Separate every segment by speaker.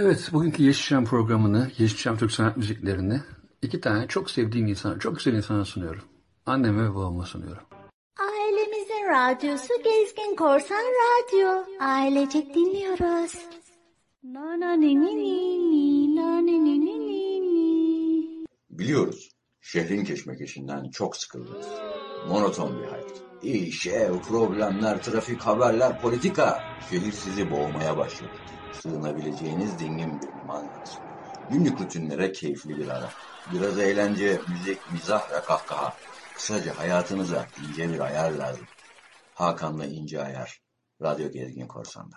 Speaker 1: Evet, bugünkü Yeşilçam programını, Yeşilçam Türk Sanat Müziklerini iki tane çok sevdiğim insana, çok güzel insana sunuyorum. Anneme ve babama sunuyorum.
Speaker 2: Ailemizin radyosu Gezgin Korsan Radyo. Ailecek dinliyoruz. Na na ni ni ni ni na ni ni ni ni ni.
Speaker 3: Biliyoruz, şehrin keşmekeşinden çok sıkıldınız. Monoton bir hayat. İş, problemler, trafik, haberler, politika. Şehir sizi boğmaya başladı. Sığınabileceğiniz dingin bir manzarası. Günlük rutinlere keyifli bir ara. Biraz eğlence, müzik, mizah ve kahkaha. Kısaca hayatınıza ince bir ayar lazım. Hakan'la ince ayar. Radyo Gezgin Korsan'da.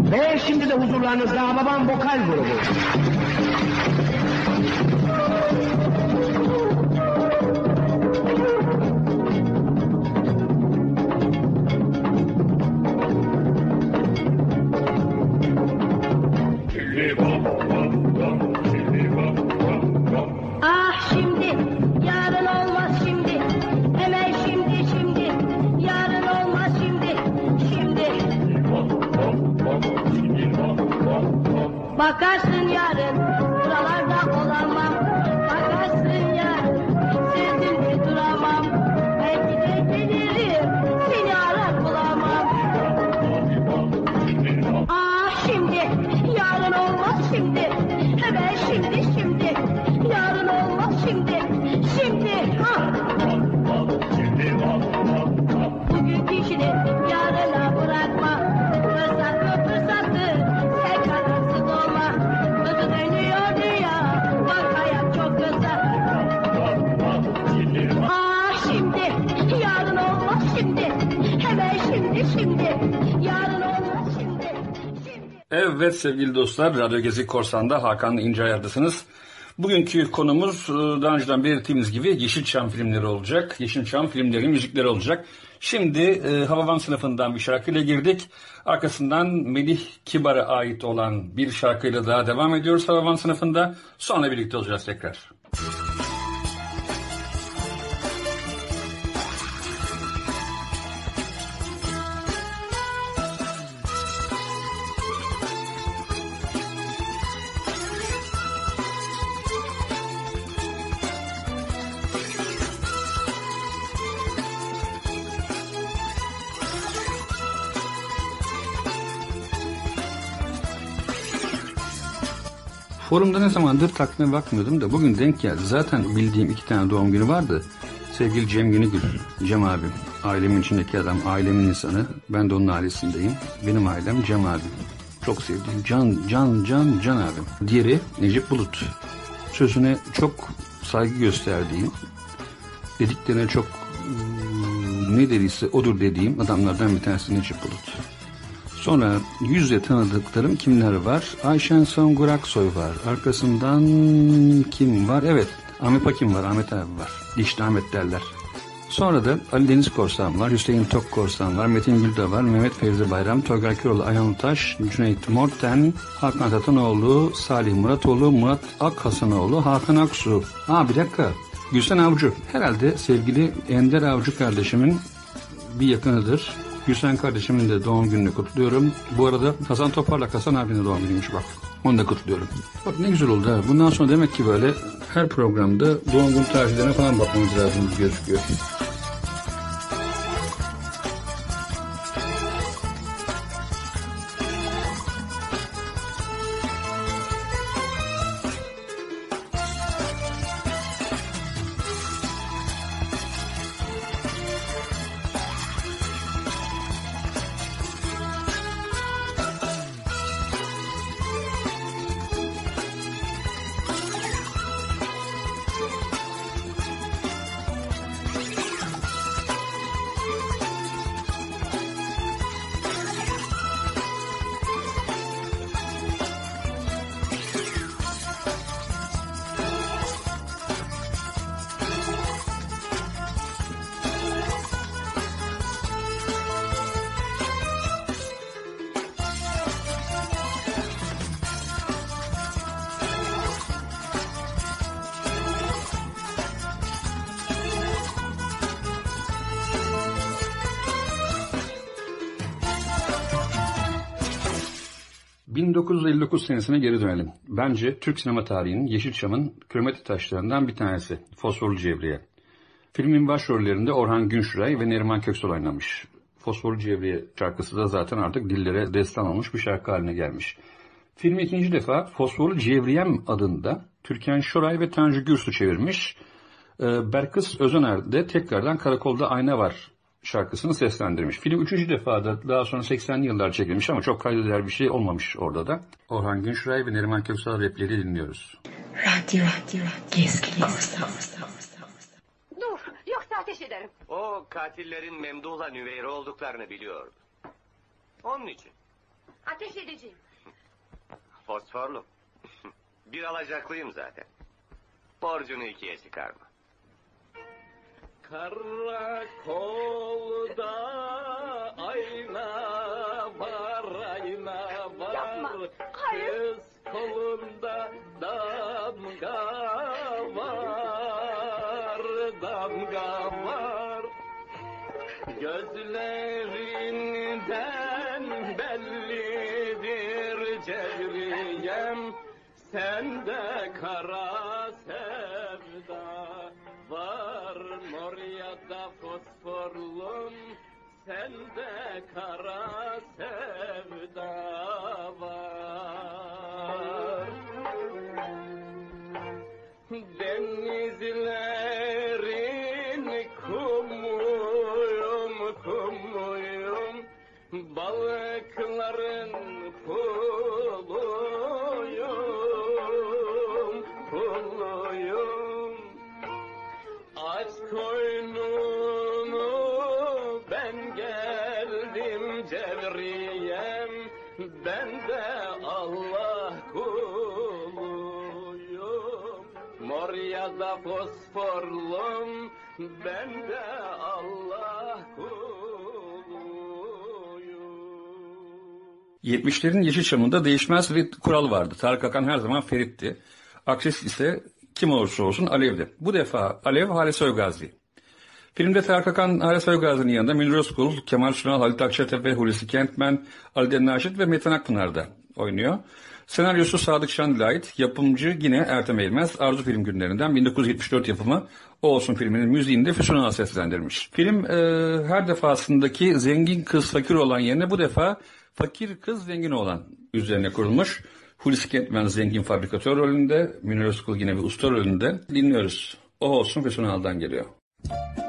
Speaker 4: Ve şimdi de huzurlarınızda babam vokal grubu.
Speaker 5: Bakarsın yarın, buralarda olamam. Bakarsın yarın, de duramam. Belki de gelirim, seni arar bulamam. Ah şimdi, yarın olmaz şimdi. Hemen şimdi, şimdi. Yarın olmaz şimdi.
Speaker 1: Evet sevgili dostlar, Radyo Gezi Korsan'da Hakan İnce Ayar'dasınız. Bugünkü konumuz e, daha önceden belirttiğimiz gibi Yeşilçam filmleri olacak. Yeşilçam filmleri, müzikleri olacak. Şimdi e, Havavan sınıfından bir şarkıyla girdik. Arkasından Melih Kibar'a ait olan bir şarkıyla daha devam ediyoruz Havavan sınıfında. Sonra birlikte olacağız tekrar. Forumda ne zamandır takvime bakmıyordum da bugün denk geldi. Zaten bildiğim iki tane doğum günü vardı. Sevgili Cem Günügül, Cem abim. Ailemin içindeki adam, ailemin insanı. Ben de onun ailesindeyim. Benim ailem Cem abim. Çok sevdiğim can, can, can, can abim. Diğeri Necip Bulut. Sözüne çok saygı gösterdiğim, dediklerine çok ıı, ne dediyse odur dediğim adamlardan bir tanesi Necip Bulut. Sonra yüzle tanıdıklarım kimler var? Ayşen Songur Aksoy var. Arkasından kim var? Evet Ahmet Pakim var, Ahmet abi var. Dişli Ahmet derler. Sonra da Ali Deniz Korsan var, Hüseyin Tok Korsan var, Metin Gülda var, Mehmet Fevzi Bayram, Toygar Köroğlu, Ayhan Taş, Cüneyt Morten, Hakan Tatanoğlu, Salih Muratoğlu, Murat Akhasanoğlu, Hakan Aksu. Aa bir dakika. Gülsen Avcı. Herhalde sevgili Ender Avcı kardeşimin bir yakınıdır. Gülsen kardeşimin de doğum gününü kutluyorum. Bu arada Hasan Topar'la Hasan abinin doğum günüymüş bak. Onu da kutluyorum. Bak ne güzel oldu ha. Bundan sonra demek ki böyle her programda doğum günü tarihlerine falan bakmamız lazım gözüküyor. 1959 senesine geri dönelim. Bence Türk sinema tarihinin Yeşilçam'ın kromatik taşlarından bir tanesi. Fosforlu Cevriye. Filmin başrollerinde Orhan Günşuray ve Neriman Köksal oynamış. Fosforlu Cevriye şarkısı da zaten artık dillere destan olmuş bir şarkı haline gelmiş. Filmi ikinci defa Fosforlu Cevriyem adında Türkan Şoray ve Tanju Gürsu çevirmiş. Ee, Berkıs Özener de tekrardan Karakolda Ayna Var şarkısını seslendirmiş. Film üçüncü defa da daha sonra 80'li yıllar çekilmiş ama çok kaydeder bir şey olmamış orada da. Orhan Günşuray ve Neriman Köksal repleri dinliyoruz.
Speaker 6: Radyo, radyo, gezgin korsan.
Speaker 7: Dur yoksa ateş ederim.
Speaker 8: O katillerin Memduh'la Nüveyre olduklarını biliyordu. Onun için.
Speaker 7: Ateş edeceğim.
Speaker 8: Fosforlu. Bir alacaklıyım zaten. Borcunu ikiye çıkarma. Karakolda ayna var, ayna var.
Speaker 7: Yapma, hayır.
Speaker 8: Kız kolunda damga var, damga var. Gözlerinden bellidir cevriyem Sende kara sevda var fosforlum Sende kara sevda var. Denizlerin Ben de Allah kuluyum
Speaker 1: 70'lerin Yeşilçam'ında değişmez bir kural vardı. Tarık Akan her zaman Ferit'ti. Aksis ise kim olursa olsun Alev'di. Bu defa Alev Halis Ögazi. Filmde Tarık Akan, Halis Ögazi'nin yanında Münir Özkul, Kemal Sunal, Halit Akçatepe, Hulusi Kentmen, Ali Naşit ve Metin Akpınar da oynuyor. Senaryosu Sadık Şandil'e ait, yapımcı yine Ertem Eğilmez, Arzu Film Günlerinden 1974 yapımı O Olsun filminin müziğini de Füsun Ağal seslendirmiş. Film e, her defasındaki zengin kız fakir olan yerine bu defa fakir kız zengin olan üzerine kurulmuş. Hulusi Kentmen zengin fabrikatör rolünde, Münir Özkul yine bir usta rolünde dinliyoruz. O Olsun Füsun Ağal'dan geliyor.
Speaker 9: Duydum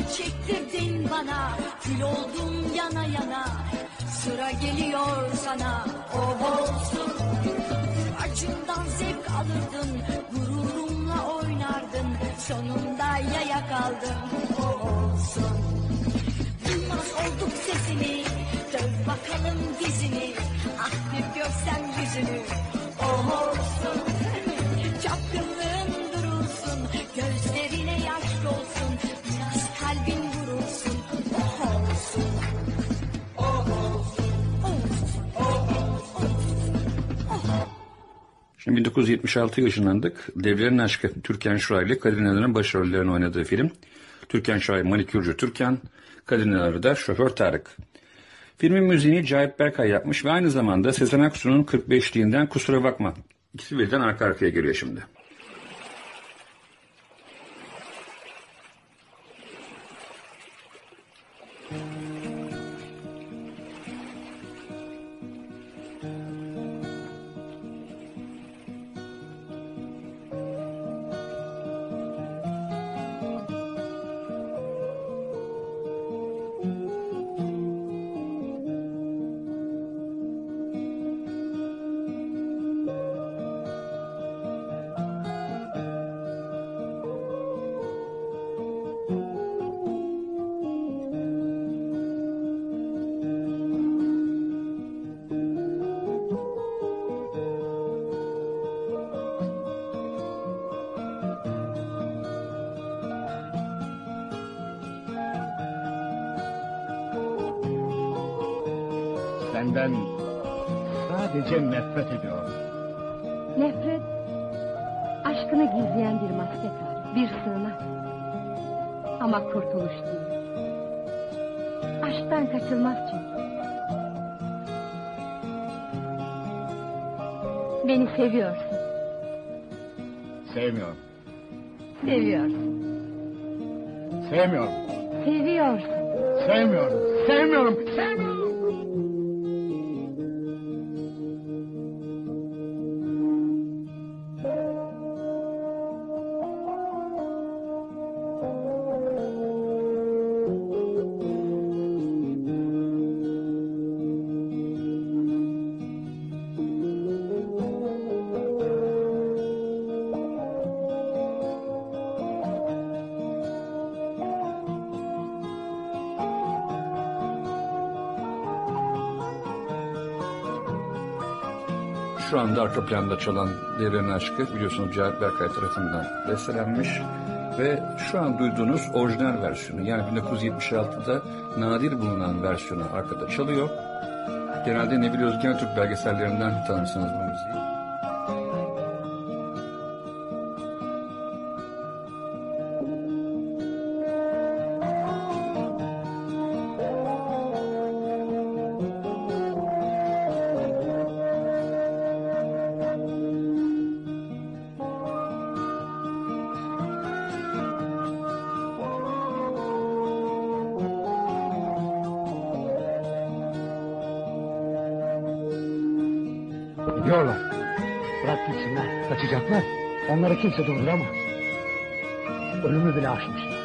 Speaker 9: Ah, az mı çektirdin bana, kül oldum yana yana. Sıra geliyor sana, oh olsun. Acımdan zevk alırdın, gururumla oynardın. Sonunda yaya kaldın, oh olsun. Duymaz olduk sesini Döv bakalım dizini Ah bir görsem yüzünü
Speaker 7: Çapkınlığın durulsun,
Speaker 1: Şimdi 1976 yaşlandık. Devlerin Aşkı Türkan Şoray ile Kadir İnanır'ın başrollerini oynadığı film. Türkan Şoray manikürcü Türkan, Kadir İnanır da şoför Tarık. Filmin müziğini Cahit Berkay yapmış ve aynı zamanda Sezen Aksu'nun 45'liğinden Kusura Bakma. İkisi birden arka arkaya geliyor şimdi.
Speaker 10: Senden sadece nefret ediyorum.
Speaker 11: Nefret, aşkını gizleyen bir maskar, bir sığınak. Ama kurtuluş değil. Aşktan kaçılmaz çünkü. Beni seviyorsun,
Speaker 10: Sevmiyorum.
Speaker 11: seviyorsun,
Speaker 10: Sevmiyorum.
Speaker 11: seviyorsun.
Speaker 10: Sevmiyorum. Sevmiyorum. Sevmiyorum.
Speaker 1: Anda arka planda çalan Devlerin Aşkı biliyorsunuz Cahit Berkay tarafından bestelenmiş ve şu an duyduğunuz orijinal versiyonu yani 1976'da nadir bulunan versiyonu arkada çalıyor. Genelde Nebil Özgen Türk belgesellerinden tanırsınız bu müziği.
Speaker 10: Onları kimse durduramaz. Ölümü bile aşmışlar.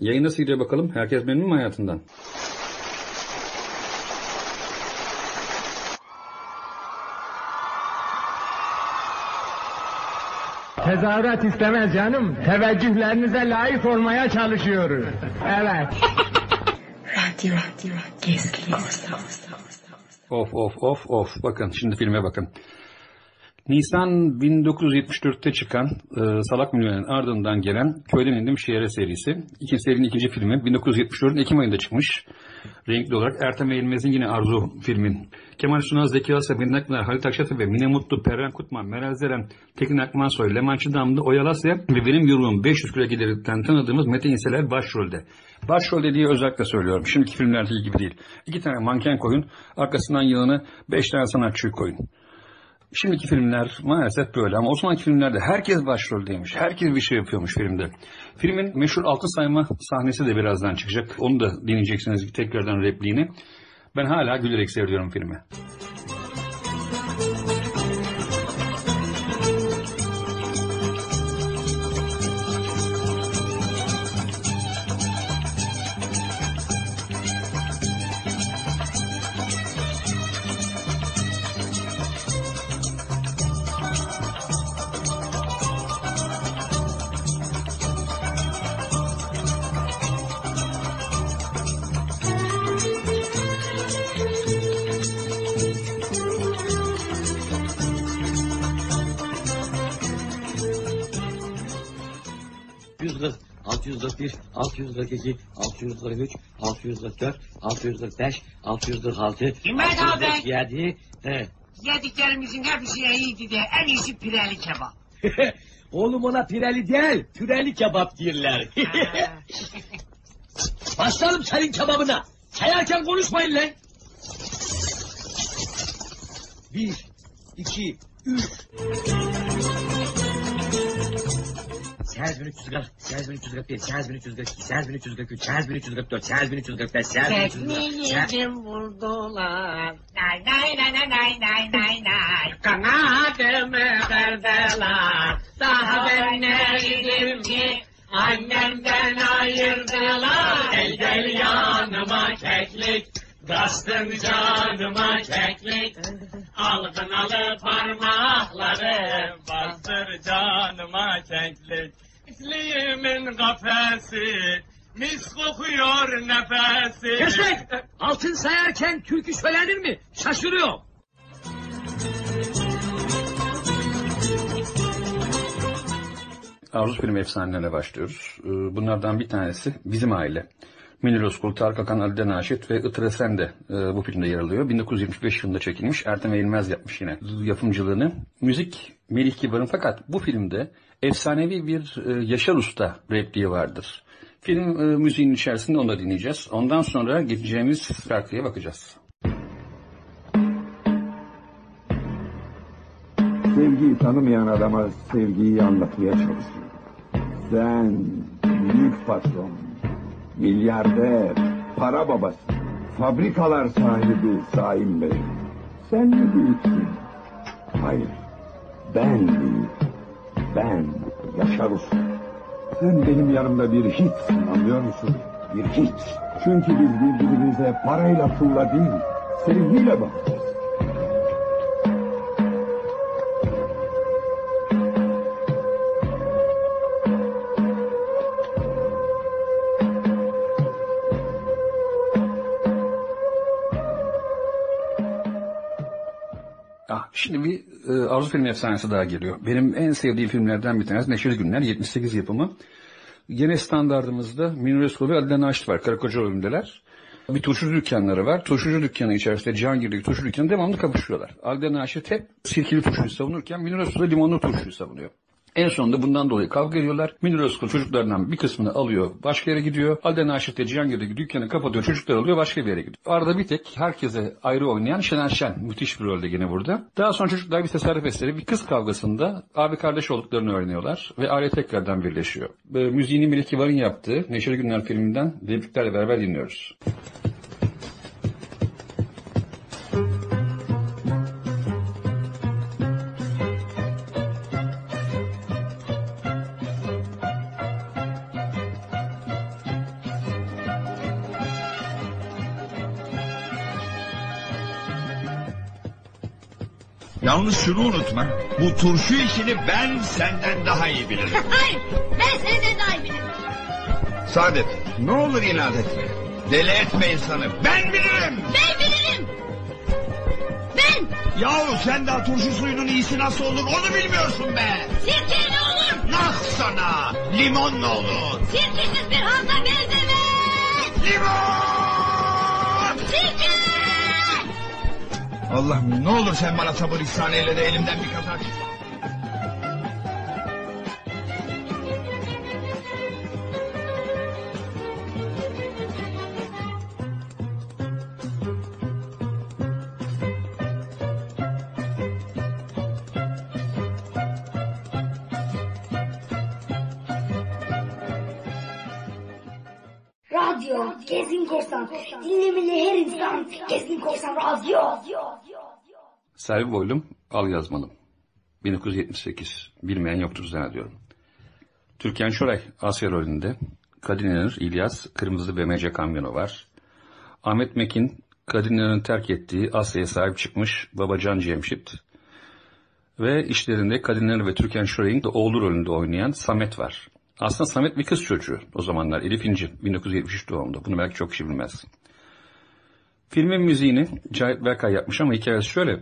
Speaker 1: Yayın nasıl gidiyor bakalım? Herkes memnun mu hayatından?
Speaker 10: Tezahürat istemez canım. Teveccühlerinize layık olmaya çalışıyoruz. Evet.
Speaker 6: Radyo, Gezgin Korsan.
Speaker 1: Of of of of. Bakın şimdi filme bakın. Nisan 1974'te çıkan e, Salak Milyoner'in ardından gelen Köyden İndim Şehre serisi. İkinci serinin ikinci filmi 1974'ün Ekim ayında çıkmış. Renkli olarak Ertem Eğilmez'in yine Arzu filmin. Kemal Sunal, Zeki Asya, Metin Akpınar, Halit Akçatepe, Mine Mutlu, Perren Kutman, Meral Zeren, Tekin Akmansoy, Leman Çiğdamlı, Oyal Asya ve benim yorumum 500 kilo giderikten tanıdığımız Metin İnseler başrolde. Başrolde diye özellikle söylüyorum. Şimdiki filmlerdeki gibi değil. İki tane manken koyun, arkasından yılını beş tane sanatçıyı koyun. Şimdiki filmler maalesef böyle ama o zamanki filmlerde herkes başroldeymiş. Herkes bir şey yapıyormuş filmde. Filmin meşhur altın sayma sahnesi de birazdan çıkacak. Onu da dinleyeceksiniz tekrardan repliğini. Ben hala gülerek seyrediyorum filmi.
Speaker 12: 641, 642, 643, 644, 645, 646,
Speaker 13: İmmet abi.
Speaker 12: 647. He.
Speaker 13: Yediklerimizin hepsi iyiydi de en iyisi pireli kebap.
Speaker 12: Oğlum ona pireli değil, püreli kebap diyorlar. Başlarım senin kebabına. Sayarken konuşmayın lan. Bir, iki, üç. 6341, 6342, 6343, 6344, 6345, 6346... Tekniğince vurdular. Nay nay nay nay nay nay nay nay. Kanadımı
Speaker 13: kırdılar. Daha ben neredeyim ki? Annemden ayırdılar. El gel yanıma keklik.
Speaker 14: Bastın canıma keklik Algınalı parmakları Bastır canıma keklik İsliğimin kafesi Mis kokuyor nefesi
Speaker 15: Kesmek! Altın sayarken türkü söylenir mi? Şaşırıyor.
Speaker 1: Arzu film efsanelerine başlıyoruz. Ee, Bunlardan bir tanesi Bizim Aile. Münir Özkul, Tarık Akan, Ali Naşit ve Itır Esen de e, bu filmde yer alıyor. 1975 yılında çekilmiş. Ertem Eğilmez yapmış yine yapımcılığını. Müzik Melih Kibar'ın fakat bu filmde efsanevi bir e, Yaşar Usta repliği vardır. Film e, müziğinin içerisinde onu da dinleyeceğiz. Ondan sonra gideceğimiz şarkıya bakacağız.
Speaker 16: Sevgiyi tanımayan adama sevgiyi anlatmaya çalışıyorum. Sen büyük patron, milyarder, para babası, fabrikalar sahibi Saim Bey. Sen mi büyüksün? Hayır, ben büyük. Ben Yaşar Usta. Sen benim yanımda bir hiçsin anlıyor musun? Bir hiç. Çünkü biz birbirimize parayla pulla değil, sevgiyle bakacağız.
Speaker 1: Ah, şimdi bir Arzu film efsanesi daha geliyor. Benim en sevdiğim filmlerden bir tanesi Neşeli Günler 78 yapımı. Gene standartımızda Özkul ve Adile Naşit var. Karakoca oyundalar. Bir turşucu dükkanları var. Turşucu dükkanı içerisinde Cihangir'deki turşu dükkanı devamlı kapışıyorlar. Adile Naşit hep sirkeli turşuyu savunurken Özkul da limonlu turşuyu savunuyor. En sonunda bundan dolayı kavga ediyorlar. Münir Özkul çocuklarından bir kısmını alıyor, başka yere gidiyor. Halide Naşit de Cihangir'deki dükkanı kapatıyor, çocuklar alıyor, başka bir yere gidiyor. Arada bir tek herkese ayrı oynayan Şener Şen. Müthiş bir rolde yine burada. Daha sonra çocuklar bir tesadüf eseri bir kız kavgasında abi kardeş olduklarını öğreniyorlar ve aile tekrardan birleşiyor. Ve müziğini Melih Kivar'ın yaptığı Neşeli Günler filminden repliklerle beraber dinliyoruz.
Speaker 17: Yalnız şunu unutma. Bu turşu işini ben senden daha iyi bilirim.
Speaker 7: Hayır, ben senden daha iyi bilirim.
Speaker 17: Saadet ne olur inat etme. Deli etme insanı. Ben bilirim.
Speaker 7: Ben bilirim. Ben.
Speaker 17: Yahu sen daha turşu suyunun iyisi nasıl olur onu bilmiyorsun be.
Speaker 7: Sirke ne olur?
Speaker 17: Nah sana. Limon ne olur?
Speaker 7: Sirkesiz bir halka benzemez.
Speaker 17: Limon! Allah'ım ne olur sen bana sabır ihsan eyle de elimden bir kaza.
Speaker 18: Radyo, Gezgin Korsan. Dinlemeli her insan. Gezgin Korsan.
Speaker 1: Selvi Boylum, Al Yazmalım. 1978. Bilmeyen yoktur zannediyorum. Türkan Şoray, Asya rolünde. Kadın İnanır, İlyas, Kırmızı BMC kamyonu var. Ahmet Mekin, Kadın İnanır'ın terk ettiği Asya'ya sahip çıkmış Babacan Cemşit. Ve işlerinde Kadın İnanır ve Türkan Şoray'ın da oğlu rolünde oynayan Samet var. Aslında Samet bir kız çocuğu o zamanlar. Elif İnci, 1973 doğumlu. Bunu belki çok kişi bilmez. Filmin müziğini Cahit Berkay yapmış ama hikayesi şöyle.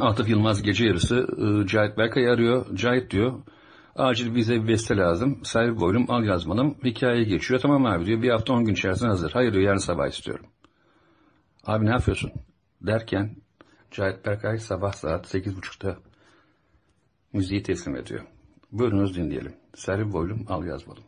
Speaker 1: Atıf Yılmaz gece yarısı e, Cahit Berkay'ı arıyor. Cahit diyor acil bize bir beste lazım. Selvi boylum al yazmalım. Hikayeye geçiyor. Tamam abi diyor bir hafta on gün içerisinde hazır. Hayır diyor yarın sabah istiyorum. Abi ne yapıyorsun? Derken Cahit Berkay sabah saat sekiz buçukta müziği teslim ediyor. Buyurunuz dinleyelim. Selvi boylum al yazmalım.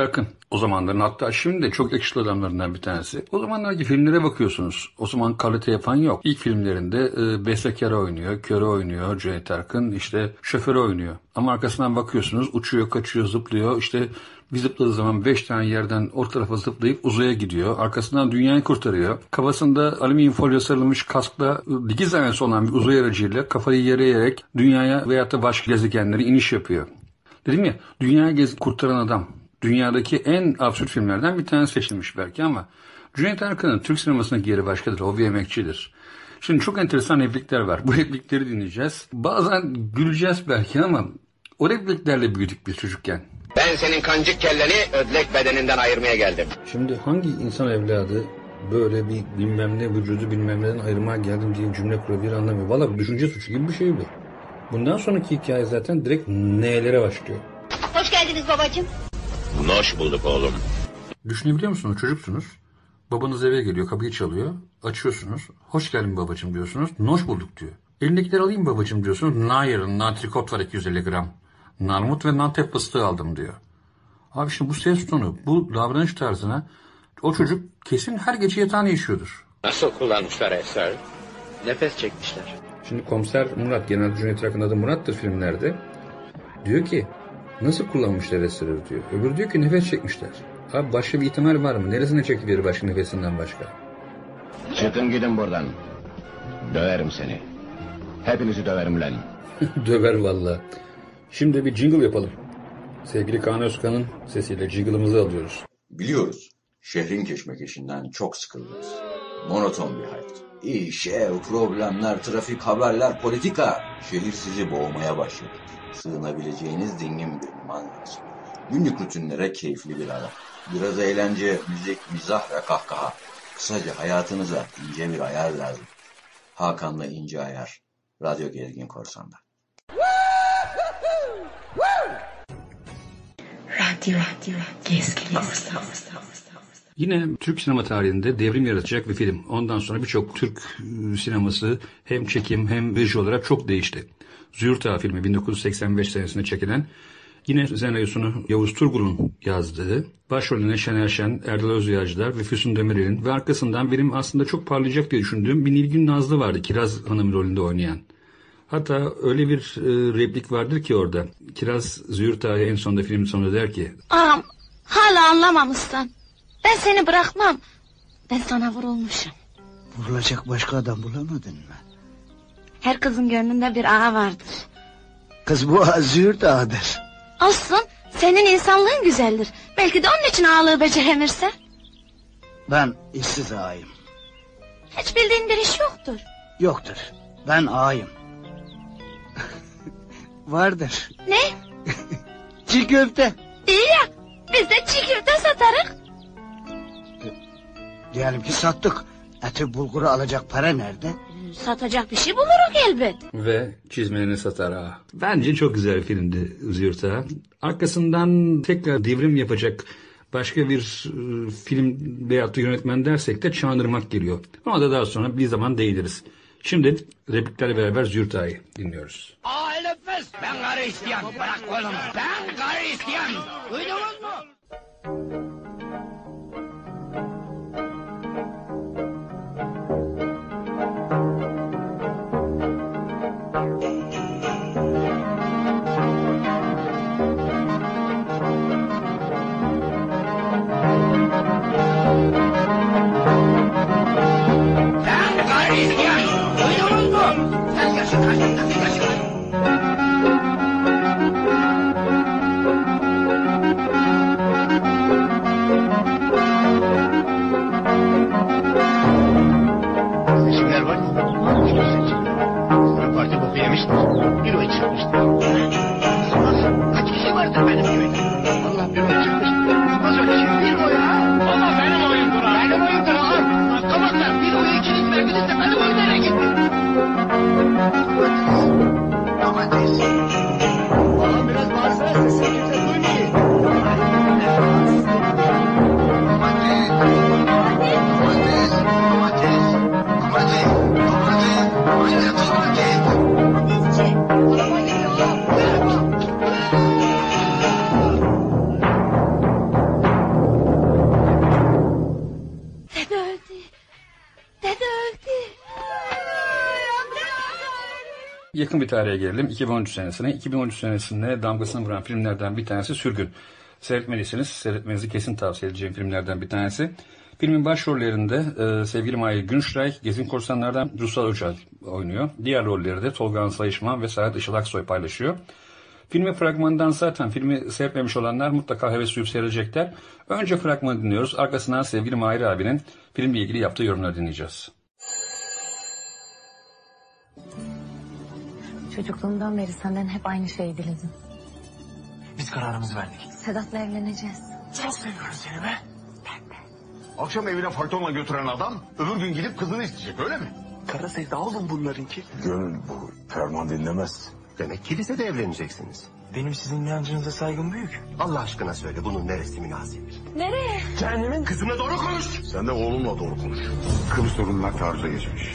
Speaker 1: Cüneyt Arkın o zamanların hatta şimdi de çok yakışıklı adamlarından bir tanesi. O zamanlarki filmlere bakıyorsunuz. O zaman kalite yapan yok. İlk filmlerinde e, bestekar oynuyor, köre oynuyor Cüneyt Arkın. işte şoförü oynuyor. Ama arkasından bakıyorsunuz uçuyor, kaçıyor, zıplıyor. İşte bir zıpladığı zaman 5 tane yerden o tarafa zıplayıp uzaya gidiyor. Arkasından dünyayı kurtarıyor. Kafasında alüminyum folyo sarılmış kaskla dikiz aynası olan bir uzay aracıyla kafayı yere eğerek dünyaya veyahut da başka gezegenlere iniş yapıyor. Dedim ya dünyaya gez kurtaran adam. Dünyadaki en absürt filmlerden bir tanesi seçilmiş belki ama Cüneyt Arkın'ın Türk sinemasındaki yeri başkadır. O bir emekçidir. Şimdi çok enteresan replikler var. Bu replikleri dinleyeceğiz. Bazen güleceğiz belki ama o repliklerle büyüdük biz çocukken.
Speaker 19: Ben senin kancık kelleni ödlek bedeninden ayırmaya geldim.
Speaker 1: Şimdi hangi insan evladı böyle bir bilmem ne vücudu bilmem neden ayırmaya geldim diye cümle kurabilir anlamıyor. Valla bu düşünce suçu gibi bir şey bu. Bundan sonraki hikaye zaten direkt ne'lere başlıyor.
Speaker 9: Hoş geldiniz babacığım.
Speaker 19: Hoş bulduk oğlum.
Speaker 1: Düşünebiliyor musunuz? Çocuksunuz. Babanız eve geliyor, kapıyı çalıyor. Açıyorsunuz. Hoş geldin babacığım diyorsunuz. Noş bulduk diyor. Elindekileri alayım babacığım diyorsunuz. Nair, nantrikot var 250 gram. Narmut ve nantep fıstığı aldım diyor. Abi şimdi bu ses tonu, bu davranış tarzına o çocuk kesin her gece yatağını işiyordur.
Speaker 19: Nasıl kullanmışlar eser? Nefes çekmişler.
Speaker 1: Şimdi komiser Murat, genelde Cüneyt Arkın adı Murat'tır filmlerde. Diyor ki nasıl kullanmışlar esrarı diyor. Öbürü diyor ki nefes çekmişler. Abi başka bir ihtimal var mı? Neresine çekilir başka nefesinden başka?
Speaker 19: Çıkın gidin buradan. Döverim seni. Hepinizi döverim lan.
Speaker 1: Döver valla. Şimdi bir jingle yapalım. Sevgili Kaan Özkan'ın sesiyle jingle'ımızı alıyoruz.
Speaker 3: Biliyoruz. Şehrin keşmekeşinden çok sıkıldınız. Monoton bir hayat. İş, ev, problemler, trafik, haberler, politika. Şehir sizi boğmaya başladı. Sığınabileceğiniz dingin bir lazım. Günlük rutinlere keyifli bir ara. Biraz eğlence, müzik, mizah ve kahkaha. Kısaca hayatınıza ince bir ayar lazım. Hakan'la ince ayar. Radyo Gezgin Korsan'da.
Speaker 6: Radyo, radyo, gezgin korsan.
Speaker 1: Yine Türk sinema tarihinde devrim yaratacak bir film. Ondan sonra birçok Türk e, sineması hem çekim hem reji olarak çok değişti. Züğürt Ağa filmi 1985 senesinde çekilen yine senaryosunu Yavuz Turgul'un yazdığı, başrolüne Şener Şen, Erdal Özyağcılar ve Füsun Demirel'in ve arkasından benim aslında çok parlayacak diye düşündüğüm bir Nilgün Nazlı vardı Kiraz Hanım rolünde oynayan. Hatta öyle bir e, replik vardır ki orada. Kiraz Züğürt en sonunda filmin sonunda der ki
Speaker 20: Ağam hala anlamamışsın. Ben seni bırakmam. Ben sana vurulmuşum.
Speaker 21: Vurulacak başka adam bulamadın mı?
Speaker 20: Her kızın gönlünde bir ağa vardır.
Speaker 21: Kız bu azür dağıdır.
Speaker 20: Olsun senin insanlığın güzeldir. Belki de onun için ağalığı beceremirsen.
Speaker 21: Ben işsiz ağayım.
Speaker 20: Hiç bildiğin bir iş yoktur.
Speaker 21: Yoktur. Ben ağayım. Vardır.
Speaker 20: Ne?
Speaker 21: Çiğ köfte.
Speaker 20: İyi ya biz de çiğ köfte satarız.
Speaker 21: Diyelim ki sattık. Eti bulguru alacak para nerede?
Speaker 20: Satacak bir şey buluruz elbet.
Speaker 1: ve çizmelerini satar ha. Bence çok güzel bir filmdi Züğürt Ağa. Arkasından tekrar devrim yapacak başka bir e, film veyahut da yönetmen dersek de Çağınırmak geliyor. Ama da daha sonra bir zaman değiniriz. Şimdi repliklerle beraber Züğürt Ağa'yı dinliyoruz.
Speaker 13: Aa nefes. Ben karı isteyen. Bırak oğlum. Ben karı isteyen. Duydunuz mu?
Speaker 1: Yakın bir tarihe gelelim. 2013 senesine. 2013 senesinde damgasını vuran filmlerden bir tanesi Sürgün. Seyretmelisiniz. Seyretmenizi kesin tavsiye edeceğim filmlerden bir tanesi. Filmin başrollerinde e, sevgili Mahir Günşray, Gezin Korsanlar'dan Rusal Öcal oynuyor. Diğer rolleri de Tolga Sayışman ve Serhat Işıl Aksoy paylaşıyor. Filmin fragmanından zaten filmi seyretmemiş olanlar mutlaka heves duyup seyredecekler. Önce fragmanı dinliyoruz. Arkasından sevgili Mahir abinin filmle ilgili yaptığı yorumları dinleyeceğiz.
Speaker 11: Çocukluğumdan beri senden hep aynı şeyi diledim.
Speaker 22: Biz kararımızı verdik.
Speaker 11: Sedat'la evleneceğiz.
Speaker 22: Çok seviyorum seni be. Akşam evine faytonla götüren adam öbür gün gidip kızını isteyecek öyle mi?
Speaker 23: Kara sevda oğlum bunlarınki.
Speaker 22: Gönül bu ferman dinlemez.
Speaker 23: Demek kilisede evleneceksiniz. Benim sizin inancınıza saygım büyük. Allah aşkına söyle bunun neresi münasip?
Speaker 11: Nereye?
Speaker 23: Cehennemin kızımla doğru konuş.
Speaker 22: Sen de oğlunla doğru konuş.
Speaker 24: Kıbrıs sorunlar taarruza geçmiş.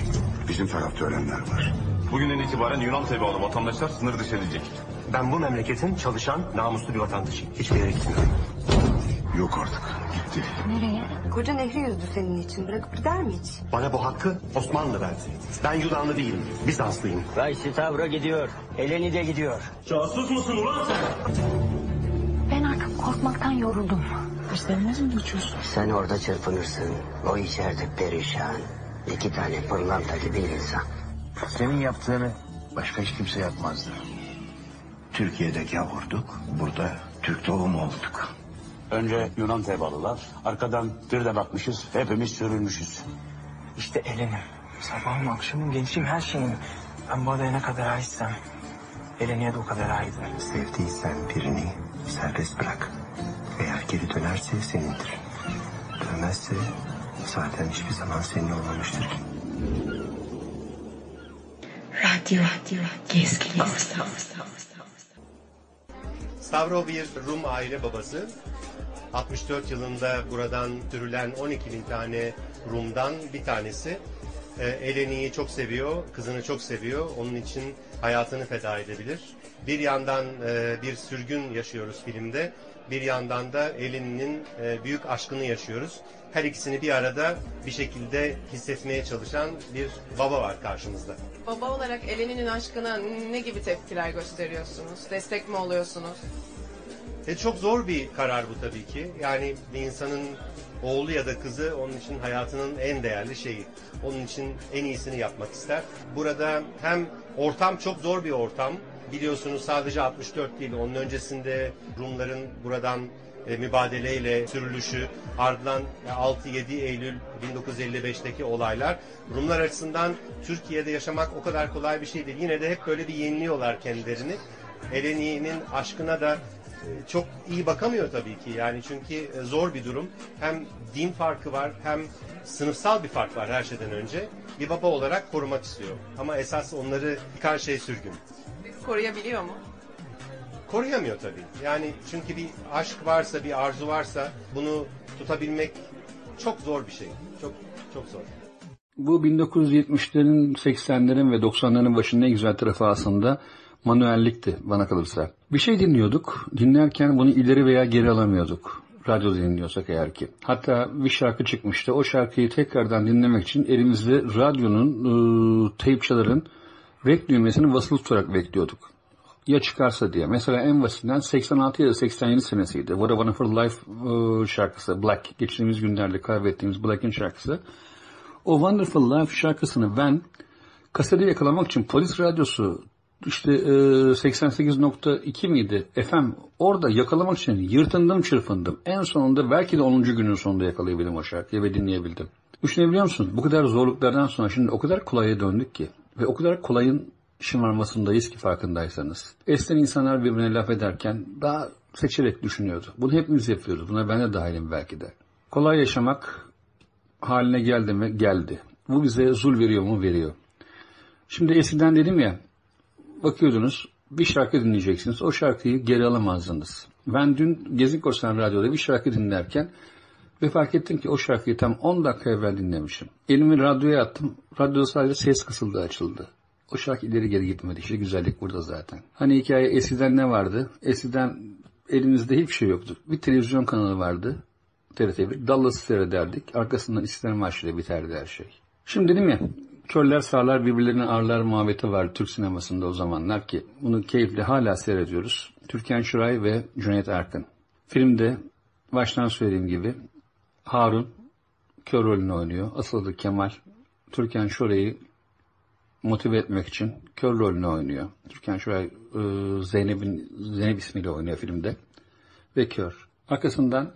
Speaker 24: Bizim tarafta ölenler var.
Speaker 22: Bugünden itibaren Yunan tebalı vatandaşlar sınır dışı edilecek.
Speaker 23: Ben bu memleketin çalışan, namuslu bir vatandaşıyım. Hiçbir yere gitmiyorum.
Speaker 24: Yok artık. Gitti.
Speaker 11: Nereye?
Speaker 25: Koca nehri yüzdü senin için. Bırakıp gider mi hiç?
Speaker 23: Bana bu hakkı Osmanlı verdi. Ben Yunanlı değilim. Bizanslıyım.
Speaker 26: Vay Stavro gidiyor. Eleni de gidiyor.
Speaker 23: Casus musun ulan sen?
Speaker 11: Ben artık korkmaktan yoruldum.
Speaker 25: Peşlerine mi geçiyorsun?
Speaker 26: Sen orada çırpınırsın. O içeride perişan. İki tane pırlanta gibi insan.
Speaker 23: Senin yaptığını başka hiç kimse yapmazdı. Türkiye'de gavurduk, burada Türk doğumu olduk.
Speaker 26: Önce Yunan tebalılar, arkadan bir de bakmışız, hepimiz sürülmüşüz.
Speaker 22: İşte Elen'im. Sabahım, akşamım, gençliğim, her şeyim. Ben bu adaya ne kadar aitsem... Elen'e de o kadar aitim.
Speaker 23: Sevdiysen birini serbest bırak. Eğer geri dönerse senindir. Dönmezse zaten hiçbir zaman senin olmamıştır
Speaker 25: radyo, gezgin korsan.
Speaker 27: Stavro bir Rum aile babası. 64 yılında buradan sürülen 12 bin tane Rum'dan bir tanesi. Ee, Eleni'yi çok seviyor, kızını çok seviyor. Onun için hayatını feda edebilir. Bir yandan e, bir sürgün yaşıyoruz filmde. Bir yandan da Eleni'nin e, büyük aşkını yaşıyoruz. Her ikisini bir arada bir şekilde hissetmeye çalışan bir baba var karşımızda.
Speaker 28: Baba olarak Eleni'nin aşkına ne gibi tepkiler gösteriyorsunuz? Destek mi oluyorsunuz?
Speaker 27: E çok zor bir karar bu tabii ki. Yani bir insanın oğlu ya da kızı onun için hayatının en değerli şeyi. Onun için en iyisini yapmak ister. Burada hem ortam çok zor bir ortam. Biliyorsunuz sadece 64 değil, onun öncesinde Rumların buradan e, mübadeleyle sürülüşü, ardından 6-7 Eylül 1955'teki olaylar. Rumlar açısından Türkiye'de yaşamak o kadar kolay bir şey değil. Yine de hep böyle bir yeniliyorlar kendilerini. Eleni'nin aşkına da e, çok iyi bakamıyor tabii ki. Yani çünkü e, zor bir durum. Hem din farkı var hem sınıfsal bir fark var her şeyden önce. Bir baba olarak korumak istiyor. Ama esas onları yıkan şey sürgün.
Speaker 28: Koruyabiliyor mu?
Speaker 27: Koruyamıyor tabii. Yani çünkü bir aşk varsa, bir arzu varsa bunu tutabilmek çok zor bir şey. Çok çok zor.
Speaker 1: Bu 1970'lerin, 80'lerin ve 90'ların başında en güzel tarafı aslında manuellikti bana kalırsa. Bir şey dinliyorduk. Dinlerken bunu ileri veya geri alamıyorduk. Radyoda dinliyorsak eğer ki. Hatta bir şarkı çıkmıştı. O şarkıyı tekrardan dinlemek için elimizde radyonun, ıı, teypçaların rek düğmesini basılı tutarak bekliyorduk. Ya çıkarsa diye. Mesela en basitinden 86 ya da 87 senesiydi. What a Wonderful Life ıı, şarkısı. Black. Geçtiğimiz günlerde kaybettiğimiz Black'in şarkısı. O Wonderful Life şarkısını ben kaseti yakalamak için polis radyosu işte e, 88.2 miydi FM orada yakalamak için yırtındım çırpındım. En sonunda belki de 10. günün sonunda yakalayabildim o şarkıyı ve dinleyebildim. Düşünebiliyor musun? Bu kadar zorluklardan sonra şimdi o kadar kolaya döndük ki ve o kadar kolayın şımarmasındayız ki farkındaysanız. Eskiden insanlar birbirine laf ederken daha seçerek düşünüyordu. Bunu hepimiz yapıyoruz. Buna ben de dahilim belki de. Kolay yaşamak haline geldi mi? Geldi. Bu bize zul veriyor mu? Veriyor. Şimdi eskiden dedim ya bakıyordunuz bir şarkı dinleyeceksiniz. O şarkıyı geri alamazdınız. Ben dün Gezi Korsan Radyo'da bir şarkı dinlerken ve fark ettim ki o şarkıyı tam 10 dakika evvel dinlemişim. Elimi radyoya attım. Radyoda sadece ses kısıldı açıldı. O şarkı ileri geri gitmedi. İşte güzellik burada zaten. Hani hikaye eskiden ne vardı? Eskiden elimizde hiçbir şey yoktu. Bir televizyon kanalı vardı. TRT1. Dallas'ı seyrederdik. Arkasından İstiklal Marşı'yla biterdi her şey. Şimdi dedim ya körler sağlar birbirlerini ağırlar muhabbeti var Türk sinemasında o zamanlar ki bunu keyifle hala seyrediyoruz. Türkan Şoray ve Cüneyt Arkın. Filmde baştan söylediğim gibi Harun kör rolünü oynuyor. Asıl adı Kemal. Türkan Şoray'ı motive etmek için kör rolünü oynuyor. Türkan Şoray e, Zeynep'in Zeynep ismiyle oynuyor filmde ve kör. Arkasından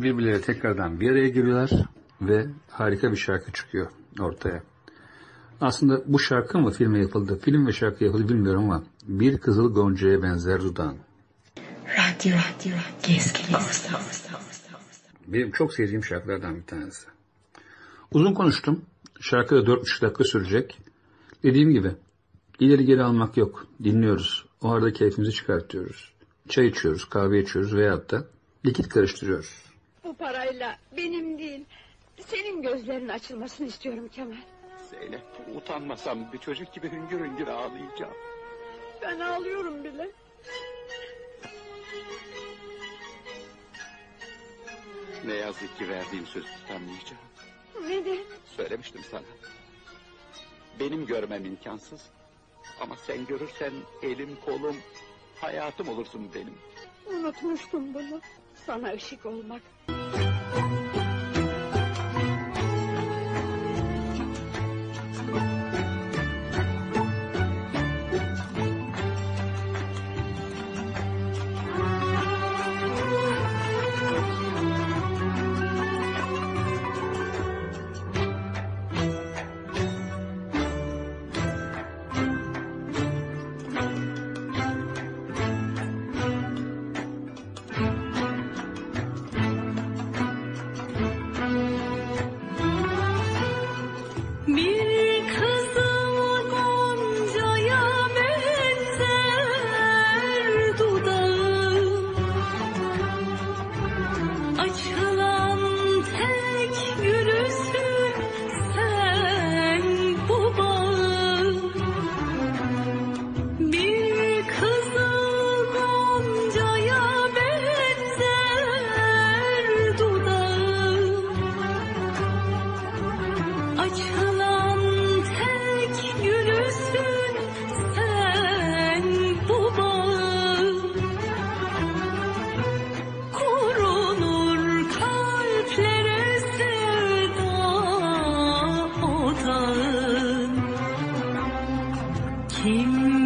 Speaker 1: birbirleri tekrardan bir araya geliyorlar ve harika bir şarkı çıkıyor ortaya. Aslında bu şarkı mı filme yapıldı? Film ve şarkı yapıldı bilmiyorum ama bir kızıl goncaya benzer dudağın.
Speaker 25: Radyo, radyo, gezgin.
Speaker 1: Benim çok sevdiğim şarkılardan bir tanesi. Uzun konuştum. Şarkı da 4,5 dakika sürecek. Dediğim gibi ileri geri almak yok. Dinliyoruz. O arada keyfimizi çıkartıyoruz. Çay içiyoruz, kahve içiyoruz veyahut da likit karıştırıyoruz.
Speaker 29: Bu parayla benim değil, senin gözlerinin açılmasını istiyorum Kemal.
Speaker 30: Zeynep utanmasam bir çocuk gibi hüngür hüngür ağlayacağım.
Speaker 29: Ben ağlıyorum bile.
Speaker 30: Ne yazık ki verdiğim sözü tutamayacağım.
Speaker 29: Neden?
Speaker 30: Söylemiştim sana. Benim görmem imkansız. Ama sen görürsen elim kolum, hayatım olursun benim.
Speaker 29: Unutmuştum bunu. Sana ışık olmak.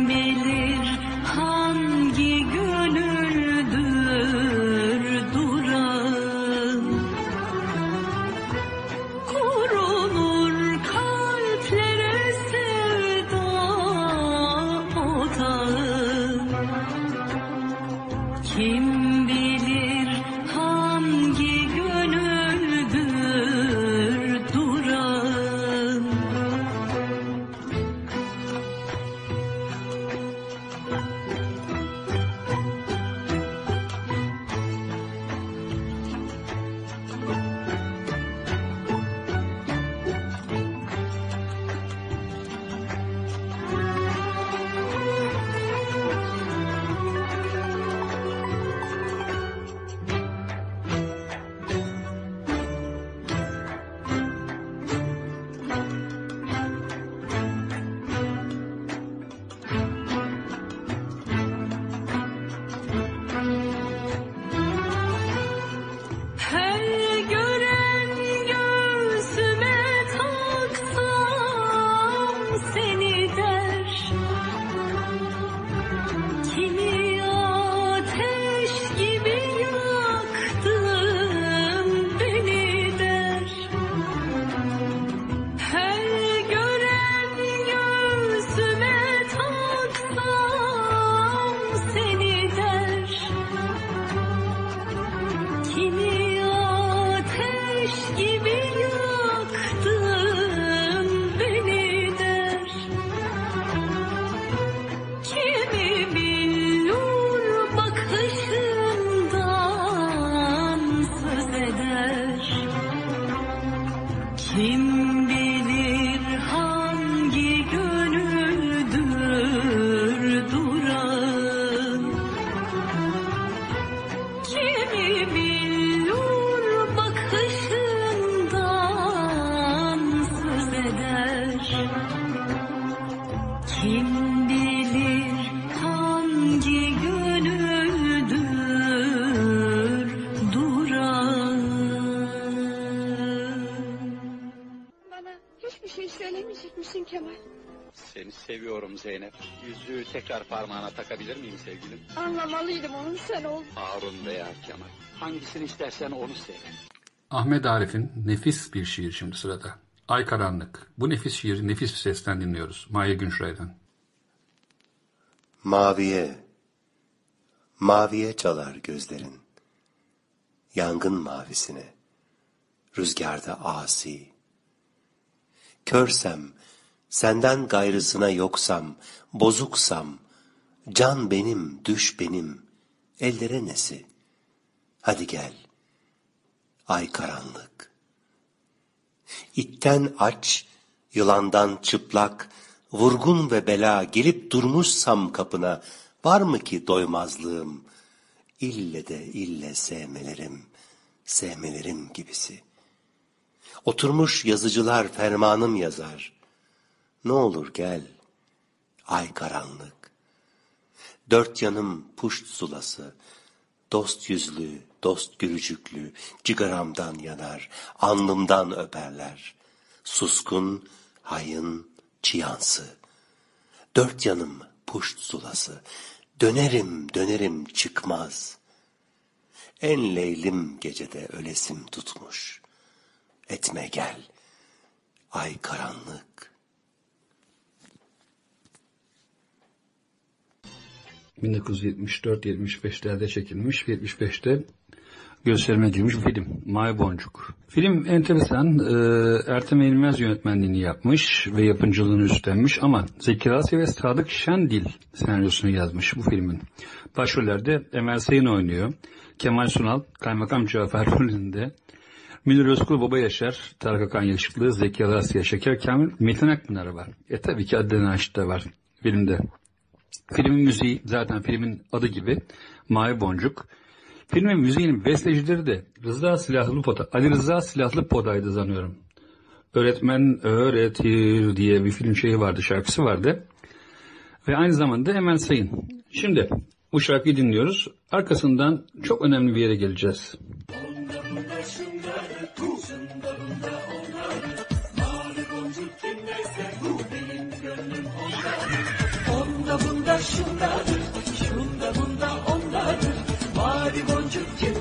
Speaker 7: Bilir hangi
Speaker 30: tekrar parmağına takabilir miyim sevgilim?
Speaker 29: Anlamalıydım onun sen ol.
Speaker 30: Harun veya Kemal. Hangisini istersen onu söyle.
Speaker 1: Ahmet Arif'in nefis bir şiir şimdi sırada. Ay Karanlık. Bu nefis şiiri nefis bir sesten dinliyoruz. Maya Günşray'dan.
Speaker 23: Maviye, maviye çalar gözlerin. Yangın mavisine, rüzgarda asi. Körsem, senden gayrısına yoksam, bozuksam, can benim, düş benim, ellere nesi? Hadi gel, ay karanlık. İtten aç, yılandan çıplak, vurgun ve bela gelip durmuşsam kapına, var mı ki doymazlığım, ille de ille sevmelerim, sevmelerim gibisi. Oturmuş yazıcılar fermanım yazar. Ne olur gel, ay karanlık. Dört yanım puşt sulası, dost yüzlü, dost gülücüklü, cigaramdan yanar, alnımdan öperler. Suskun, hayın, çıyansı. Dört yanım puşt sulası, dönerim dönerim çıkmaz. En leylim gecede ölesim tutmuş. Etme gel, ay karanlık.
Speaker 1: 1974-75'lerde çekilmiş, 75'te gösterime girmiş film. Mavi Boncuk. Film enteresan. E, Ertem Eğilmez yönetmenliğini yapmış ve yapımcılığını üstlenmiş ama Zeki Asya ve Sadık Şendil senaryosunu yazmış bu filmin. Başrollerde Emel Sayın oynuyor. Kemal Sunal, Kaymakam Cafer rolünde. Münir Özkul, Baba Yaşar, Tarık Akan Yakışıklı, Zeki Alasya, Şeker Kamil, Metin Akpınar var. E tabii ki Adnan Aşit de var filmde. Filmin müziği zaten filmin adı gibi Mavi Boncuk. Filmin müziğinin bestecileri de Rıza Silahlı Poda, Ali Rıza Silahlı Poda'ydı sanıyorum. Öğretmen öğretir diye bir film şeyi vardı, şarkısı vardı. Ve aynı zamanda Emel Sayın. Şimdi bu şarkıyı dinliyoruz. Arkasından çok önemli bir yere geleceğiz.
Speaker 7: Bunda şundadır, şunda bunda ondadır. Mavi boncuk kimdeyse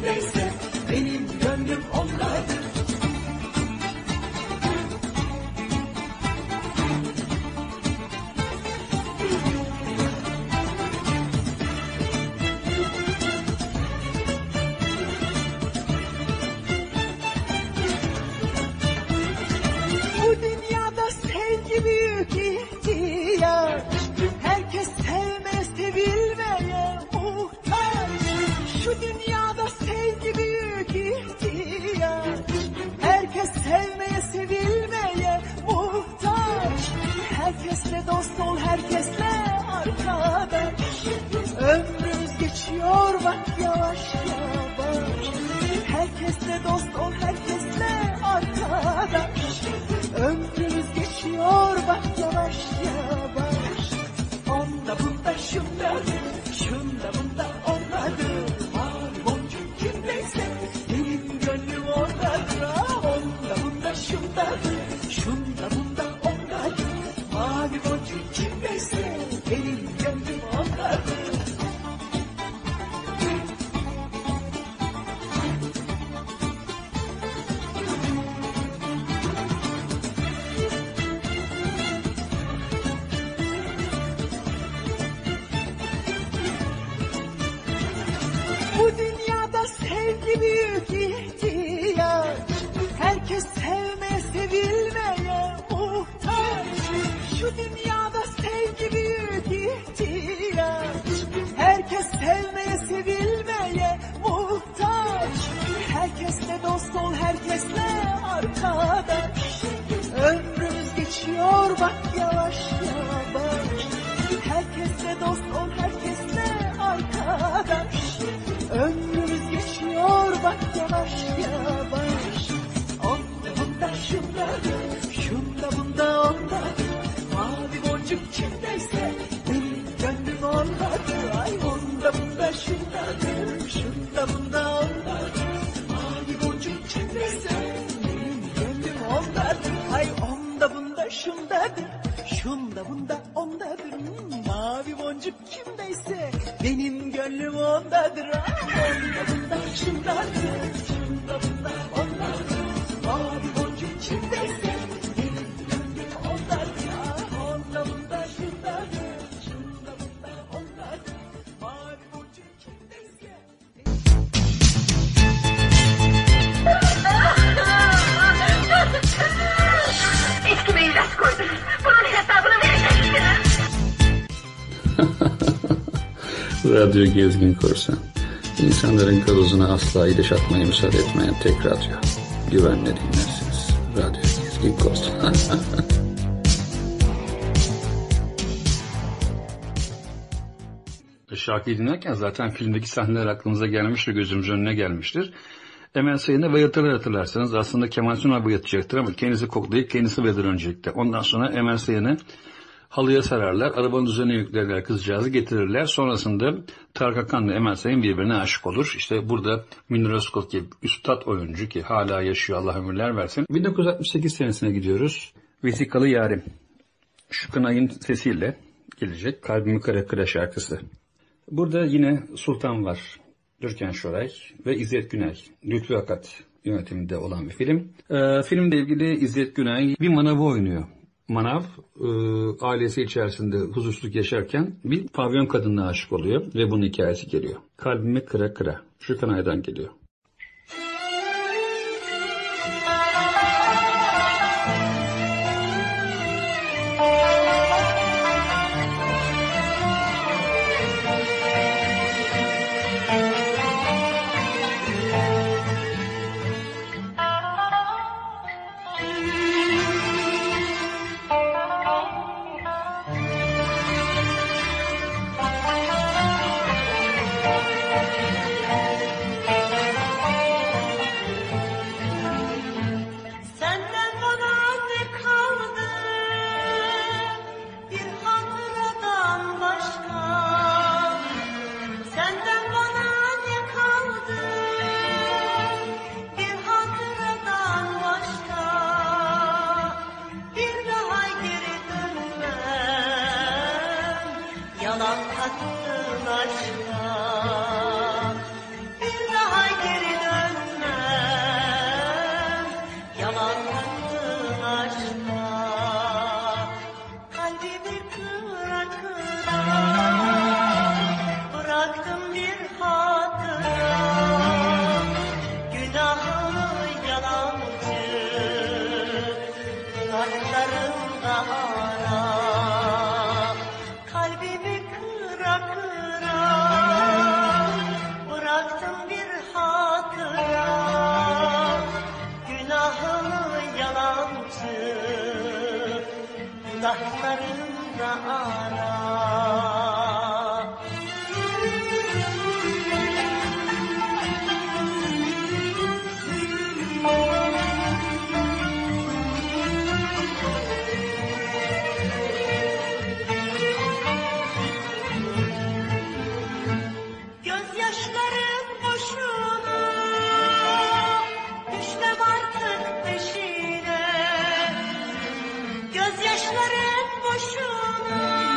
Speaker 7: yavaş yavaş. Onda bunda şundadır, şunda
Speaker 1: Radyo Gezgin Korsan. İnsanların gazozuna asla ilaç atmaya müsaade etmeyen tek radyo. Güvenle dinlersiniz. Radyo Gezgin Korsan. Şarkıyı dinlerken zaten filmdeki sahneler aklınıza gelmiştir, gözümüzün önüne gelmiştir. Emel Sayın'ı bayatırlar hatırlarsanız aslında Kemal Sunal bayatacaktır ama kendisi koklayıp kendisi bayatır öncelikle. Ondan sonra Emel Sayın'ı halıya sararlar, arabanın üzerine yüklerler kızcağızı getirirler. Sonrasında Tarık Akan'la Emel Sayın birbirine aşık olur. İşte burada Münir Özkul gibi üstad oyuncu ki hala yaşıyor Allah ömürler versin. 1968 senesine gidiyoruz. Vesikalı Yarim. Şükran Ay'ın sesiyle gelecek Kalbimi Kara Kıra şarkısı. Burada yine Sultan var. Türkan Şoray ve İzzet Günay. Lütfü Akat yönetiminde olan bir film. Ee, filmle ilgili İzzet Günay bir manavı oynuyor. Manav e, ailesi içerisinde huzursuzluk yaşarken bir pavyon kadınına aşık oluyor ve bunun hikayesi geliyor. Kalbimi kıra kıra. Şu kanaydan geliyor.